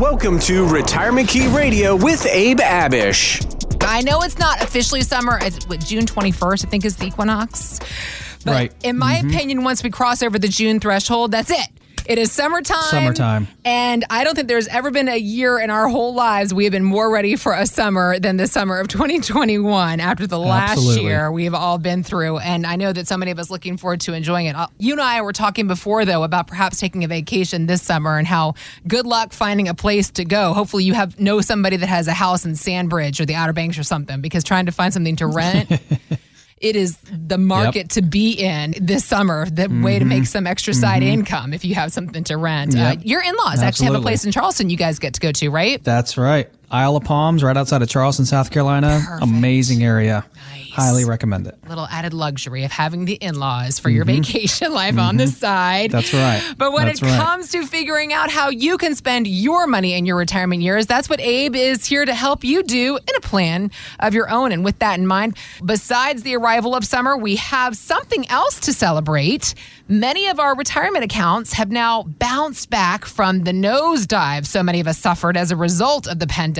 Welcome to Retirement Key Radio with Abe Abish. I know it's not officially summer. It's what, June 21st, I think, is the equinox. But Right. in my Mm-hmm. opinion, once we cross over the June threshold, that's it. It is summertime. Summertime. And I don't think there's ever been a year in our whole lives we have been more ready for a summer than the summer of 2021 after the last Absolutely. year we've all been through. And I know that so many of us looking forward to enjoying it. Uh, You and I were talking before, though, about perhaps taking a vacation this summer and how good luck finding a place to go. Hopefully, you have know somebody that has a house in Sandbridge or the Outer Banks or something because trying to find something to rent. It is the market to be in this summer. The way to make some extra side income if you have something to rent. Uh, your in-laws actually have a place in Charleston. You guys get to go to, right? That's right. Isle of Palms, right outside of Charleston, South Carolina. Perfect. Amazing area. Nice. Highly recommend it. little added luxury of having the in-laws for your vacation life on the side. Mm-hmm. That's right. But when That's it right. comes to figuring out how you can spend your money in your retirement years, that's what Abe is here to help you do in a plan of your own. And with that in mind, besides the arrival of summer, we have something else to celebrate. Many of our retirement accounts have now bounced back from the nosedive so many of us suffered as a result of the pandemic.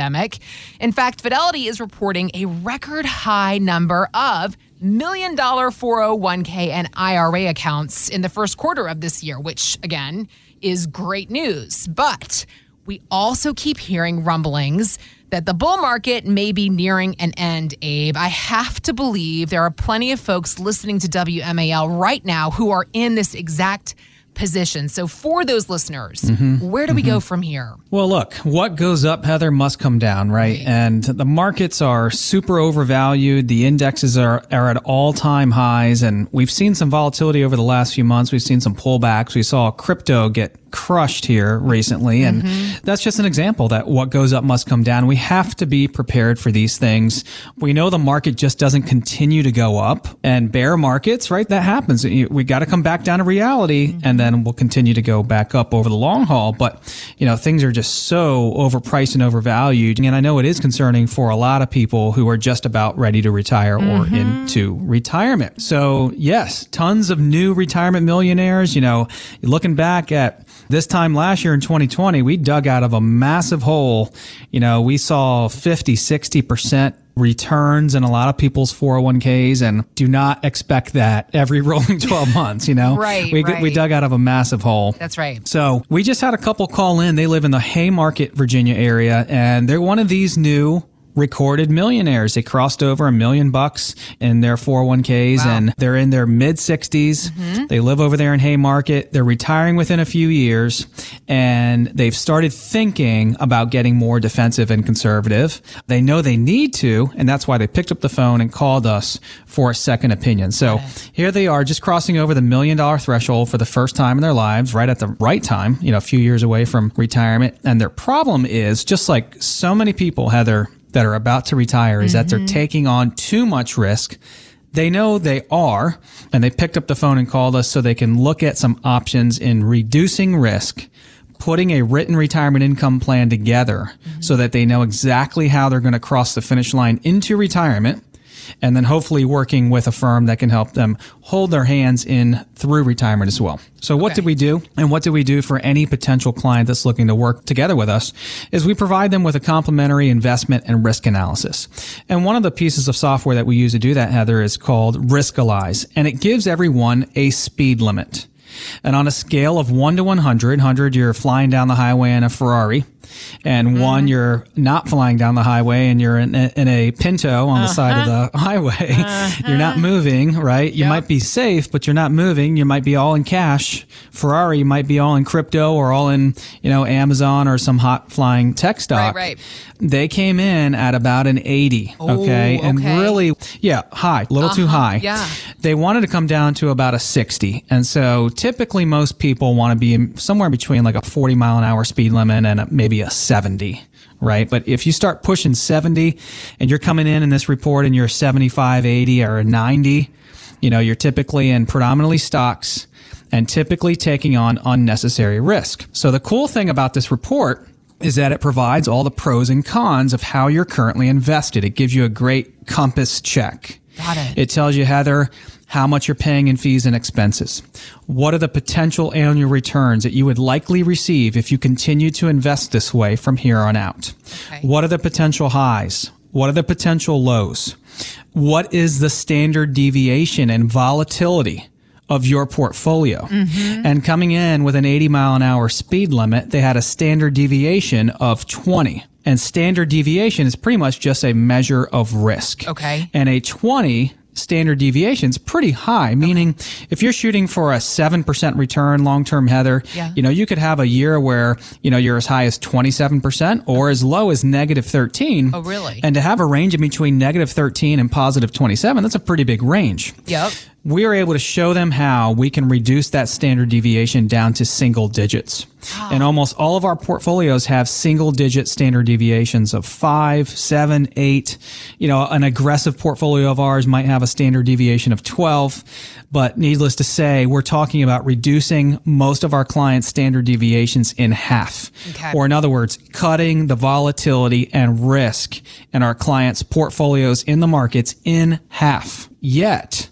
In fact, Fidelity is reporting a record high number of million dollar 401k and IRA accounts in the first quarter of this year, which again is great news. But we also keep hearing rumblings that the bull market may be nearing an end, Abe. I have to believe there are plenty of folks listening to WMAL right now who are in this exact position. So, for those listeners, mm-hmm. where do we go mm-hmm. from here? Well, look, what goes up, Heather, must come down, right? And the markets are super overvalued. The indexes are, are at all time highs. And we've seen some volatility over the last few months. We've seen some pullbacks. We saw crypto get crushed here recently. And mm-hmm. that's just an example that what goes up must come down. We have to be prepared for these things. We know the market just doesn't continue to go up and bear markets, right? That happens. We got to come back down to reality and then we'll continue to go back up over the long haul. But, you know, things are just so overpriced and overvalued. And I know it is concerning for a lot of people who are just about ready to retire or mm-hmm. into retirement. So yes, tons of new retirement millionaires, you know, looking back at this time last year in 2020, we dug out of a massive hole. You know, we saw 50, 60% returns in a lot of people's 401ks and do not expect that every rolling 12 months, you know? Right, We, right. we dug out of a massive hole. That's right. So we just had a couple call in. They live in the Haymarket, Virginia area, and they're one of these new recorded millionaires. They crossed over a million bucks in their 401ks Wow. and they're in their mid 60s. Mm-hmm. They live over there in Haymarket. They're retiring within a few years and they've started thinking about getting more defensive and conservative. They know they need to, and that's why they picked up the phone and called us for a second opinion. So here they are just crossing over the million dollar threshold for the first time in their lives, right at the right time, you know, a few years away from retirement. And their problem is just like so many people, Heather, that are about to retire is that they're mm-hmm. taking on too much risk. They know they are, and they picked up the phone and called us so they can look at some options in reducing risk, putting a written retirement income plan together mm-hmm. so that they know exactly how they're going to cross the finish line into retirement. And then hopefully working with a firm that can help them hold their hands in through retirement as well. So what Okay. did we do? And what do we do for any potential client that's looking to work together with us is we provide them with a complimentary investment and risk analysis. And one of the pieces of software that we use to do that, Heather, is called Riskalyze. And it gives everyone a speed limit. And on a scale of 1 to 100, 100 you're flying down the highway in a Ferrari, and mm-hmm. 1 you're not flying down the highway and you're in a, in a Pinto on the side of the uh-huh. highway. You're not uh-huh. moving, right? You Yep. might be safe, but you're not moving. You might be all in cash. Ferrari you might be all in crypto or all in, you know, Amazon or some hot flying tech stock. right. right. They came in at about an 80, okay? And okay. really yeah, high, a little too Uh-huh, high. yeah. They wanted to come down to about a 60. And so typically most people want to be somewhere between like a 40 mile an hour speed limit and a, maybe a 70, right? But if you start pushing 70 and you're coming in in this report and you're 75, 80 or a 90, you know, you're typically in predominantly stocks and typically taking on unnecessary risk. So the cool thing about this report is that it provides all the pros and cons of how you're currently invested. It gives you a great compass check. Got it. It tells you, Heather, how much you're paying in fees and expenses. What are the potential annual returns that you would likely receive if you continue to invest this way from here on out? Okay. What are the potential highs? What are the potential lows? What is the standard deviation and volatility of your portfolio? Mm-hmm. And coming in with an 80 mile an hour speed limit, they had a standard deviation of 20. And standard deviation is pretty much just a measure of risk. Okay. And a 20 standard deviation is pretty high, meaning if you're shooting for a 7% return long term, Heather, Yeah. you know, you could have a year where, you know, you're as high as 27% or as low as negative 13. Oh, really? And to have a range in between negative 13 and positive 27, that's a pretty big range. Yep. We are able to show them how we can reduce that standard deviation down to single digits. And almost all of our portfolios have single digit standard deviations of five, seven, eight. You know, an aggressive portfolio of ours might have a standard deviation of 12. But needless to say, we're talking about reducing most of our clients' standard deviations in half. Okay. Or in other words, cutting the volatility and risk in our clients' portfolios in the markets in half. Yet,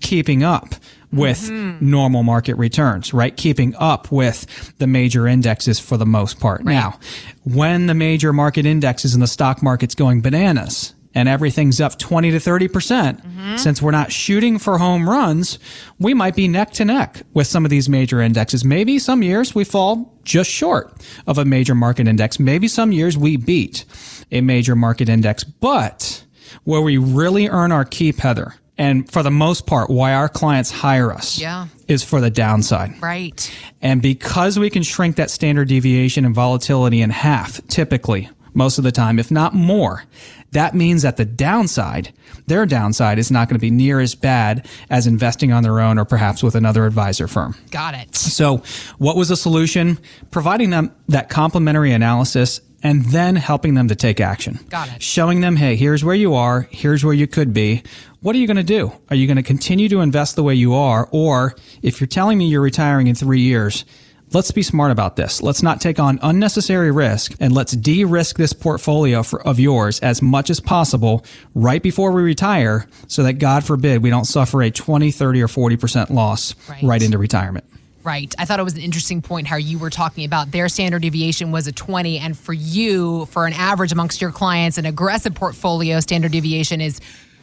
keeping up with mm-hmm. normal market returns, right? Keeping up with the major indexes for the most part. Now, when the major market indexes in the stock market's going bananas and everything's up 20 to 30%, percent mm-hmm. since we're not shooting for home runs, we might be neck to neck with some of these major indexes. Maybe some years we fall just short of a major market index. Maybe some years we beat a major market index, but where we really earn our keep, Heather, and for the most part, why our clients hire us Yeah. is for the downside. Right. And because we can shrink that standard deviation and volatility in half, typically, most of the time, if not more, that means that the downside, their downside, is not going to be near as bad as investing on their own or perhaps with another advisor firm. Got it. So, what was the solution? Providing them that complimentary analysis and then helping them to take action. Got it. Showing them, hey, here's where you are, here's where you could be. What are you going to do? Are you going to continue to invest the way you are? Or if you're telling me you're retiring in three years, let's be smart about this. Let's not take on unnecessary risk and let's de risk this portfolio for, of yours as much as possible right before we retire so that God forbid we don't suffer a 20, 30, or 40% loss Right. right into retirement. Right. I thought it was an interesting point how you were talking about their standard deviation was a 20, and for you, for an average amongst your clients, an aggressive portfolio standard deviation is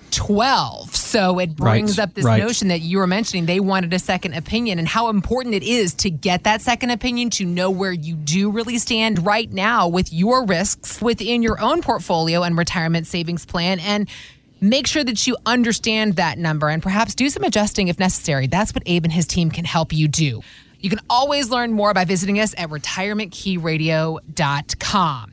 12. So it brings Right, up this right. notion that you were mentioning they wanted a second opinion and how important it is to get that second opinion to know where you do really stand right now with your risks within your own portfolio and retirement savings plan. And make sure that you understand that number and perhaps do some adjusting if necessary. That's what Abe and his team can help you do. You can always learn more by visiting us at retirementkeyradio.com.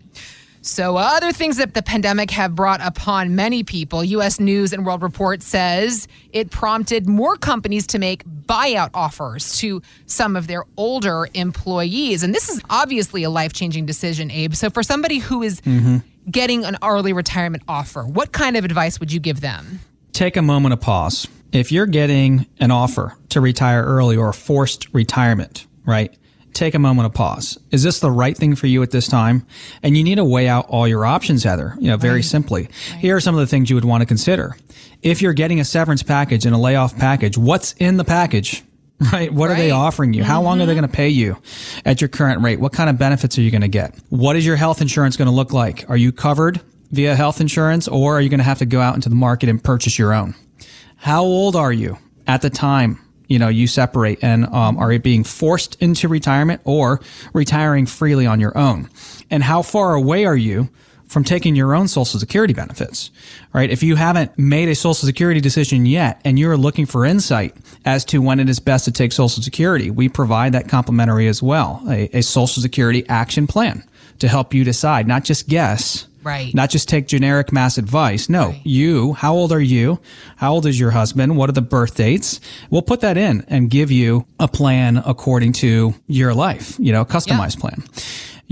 So, other things that the pandemic have brought upon many people, U.S. News and World Report says it prompted more companies to make buyout offers to some of their older employees. And this is obviously a life changing decision, Abe. So, for somebody who is mm-hmm. Getting an early retirement offer, what kind of advice would you give them? take a moment of pause. If you're getting an offer to retire early or forced retirement, right? Take a moment of pause. Is this the right thing for you at this time? And you need to weigh out all your options, Heather. You know, very simply. Here are some of the things you would want to consider. If you're getting a severance package and a layoff package, what's in the package? Right? What are they offering you? How long are they going to pay you at your current rate? What kind of benefits are you going to get? What is your health insurance going to look like? Are you covered via health insurance or are you going to have to go out into the market and purchase your own? How old are you at the time? You know, you separate and um, are you being forced into retirement or retiring freely on your own? And how far away are you from taking your own social security benefits, right? If you haven't made a social security decision yet and you're looking for insight as to when it is best to take social security, we provide that complimentary as well, a, a social security action plan to help you decide, not just guess, Right. not just take generic mass advice. No, Right. you, how old are you? How old is your husband? What are the birth dates? We'll put that in and give you a plan according to your life, you know, a customized plan.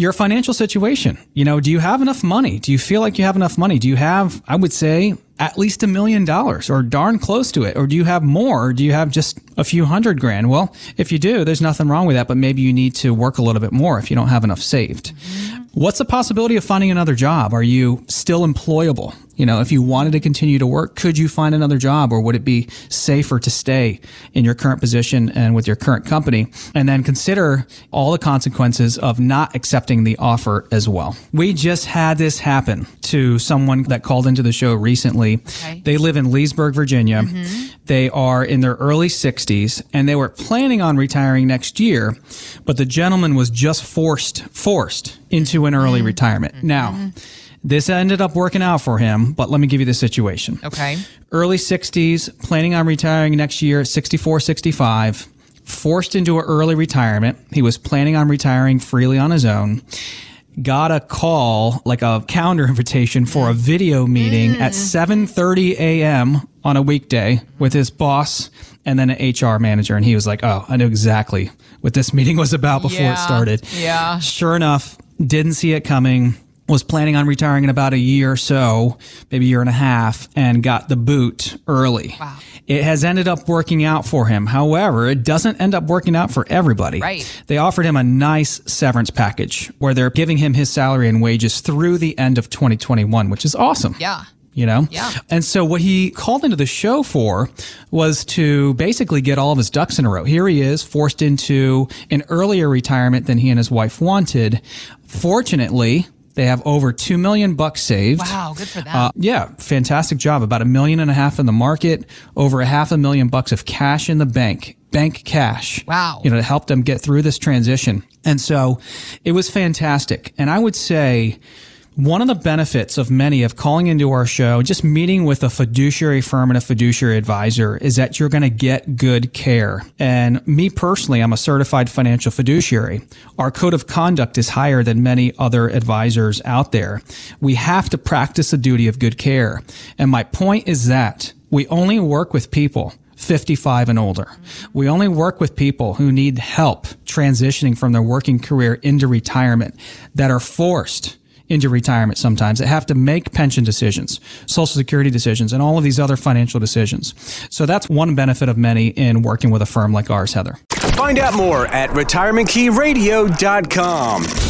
Your financial situation, you know, do you have enough money? Do you feel like you have enough money? Do you have, I would say, at least a million dollars or darn close to it? Or do you have more? Or do you have just a few hundred grand? Well, if you do, there's nothing wrong with that, but maybe you need to work a little bit more if you don't have enough saved. Mm-hmm. What's the possibility of finding another job? Are you still employable? You know, if you wanted to continue to work, could you find another job or would it be safer to stay in your current position and with your current company? And then consider all the consequences of not accepting the offer as well. We just had this happen to someone that called into the show recently. Okay. They live in Leesburg, Virginia. Mm-hmm. They are in their early 60s and they were planning on retiring next year, but the gentleman was just forced forced into an early mm-hmm. retirement. Now, mm-hmm. This ended up working out for him, but let me give you the situation. Okay. Early 60s, planning on retiring next year at 64, 65, forced into an early retirement. He was planning on retiring freely on his own. Got a call, like a calendar invitation for a video meeting at mm. 7:30 a.m. on a weekday with his boss and then an HR manager and he was like, "Oh, I knew exactly what this meeting was about before Yeah, it started." yeah. Sure enough, didn't see it coming. Was planning on retiring in about a year or so, maybe a year and a half, and got the boot early. Wow. It has ended up working out for him. However, it doesn't end up working out for everybody. Right. They offered him a nice severance package where they're giving him his salary and wages through the end of 2021, which is awesome Yeah. you know? Yeah. And so what he called into the show for was to basically get all of his ducks in a row. Here he is forced into an earlier retirement than he and his wife wanted. Fortunately, they have over 2 million bucks saved. Wow. Good for that. Uh, yeah, fantastic job. About a million and a half in the market, over a half a million bucks of cash in the bank, bank cash. Wow. You know, to help them get through this transition. And so it was fantastic. And I would say one of the benefits of many of calling into our show, just meeting with a fiduciary firm and a fiduciary advisor is that you're going to get good care. And me personally, I'm a certified financial fiduciary. Our code of conduct is higher than many other advisors out there. We have to practice the duty of good care. And my point is that we only work with people 55 and older. We only work with people who need help transitioning from their working career into retirement that are forced into retirement sometimes that have to make pension decisions, social security decisions, and all of these other financial decisions. So that's one benefit of many in working with a firm like ours, Heather. Find out more at retirementkeyradio.com.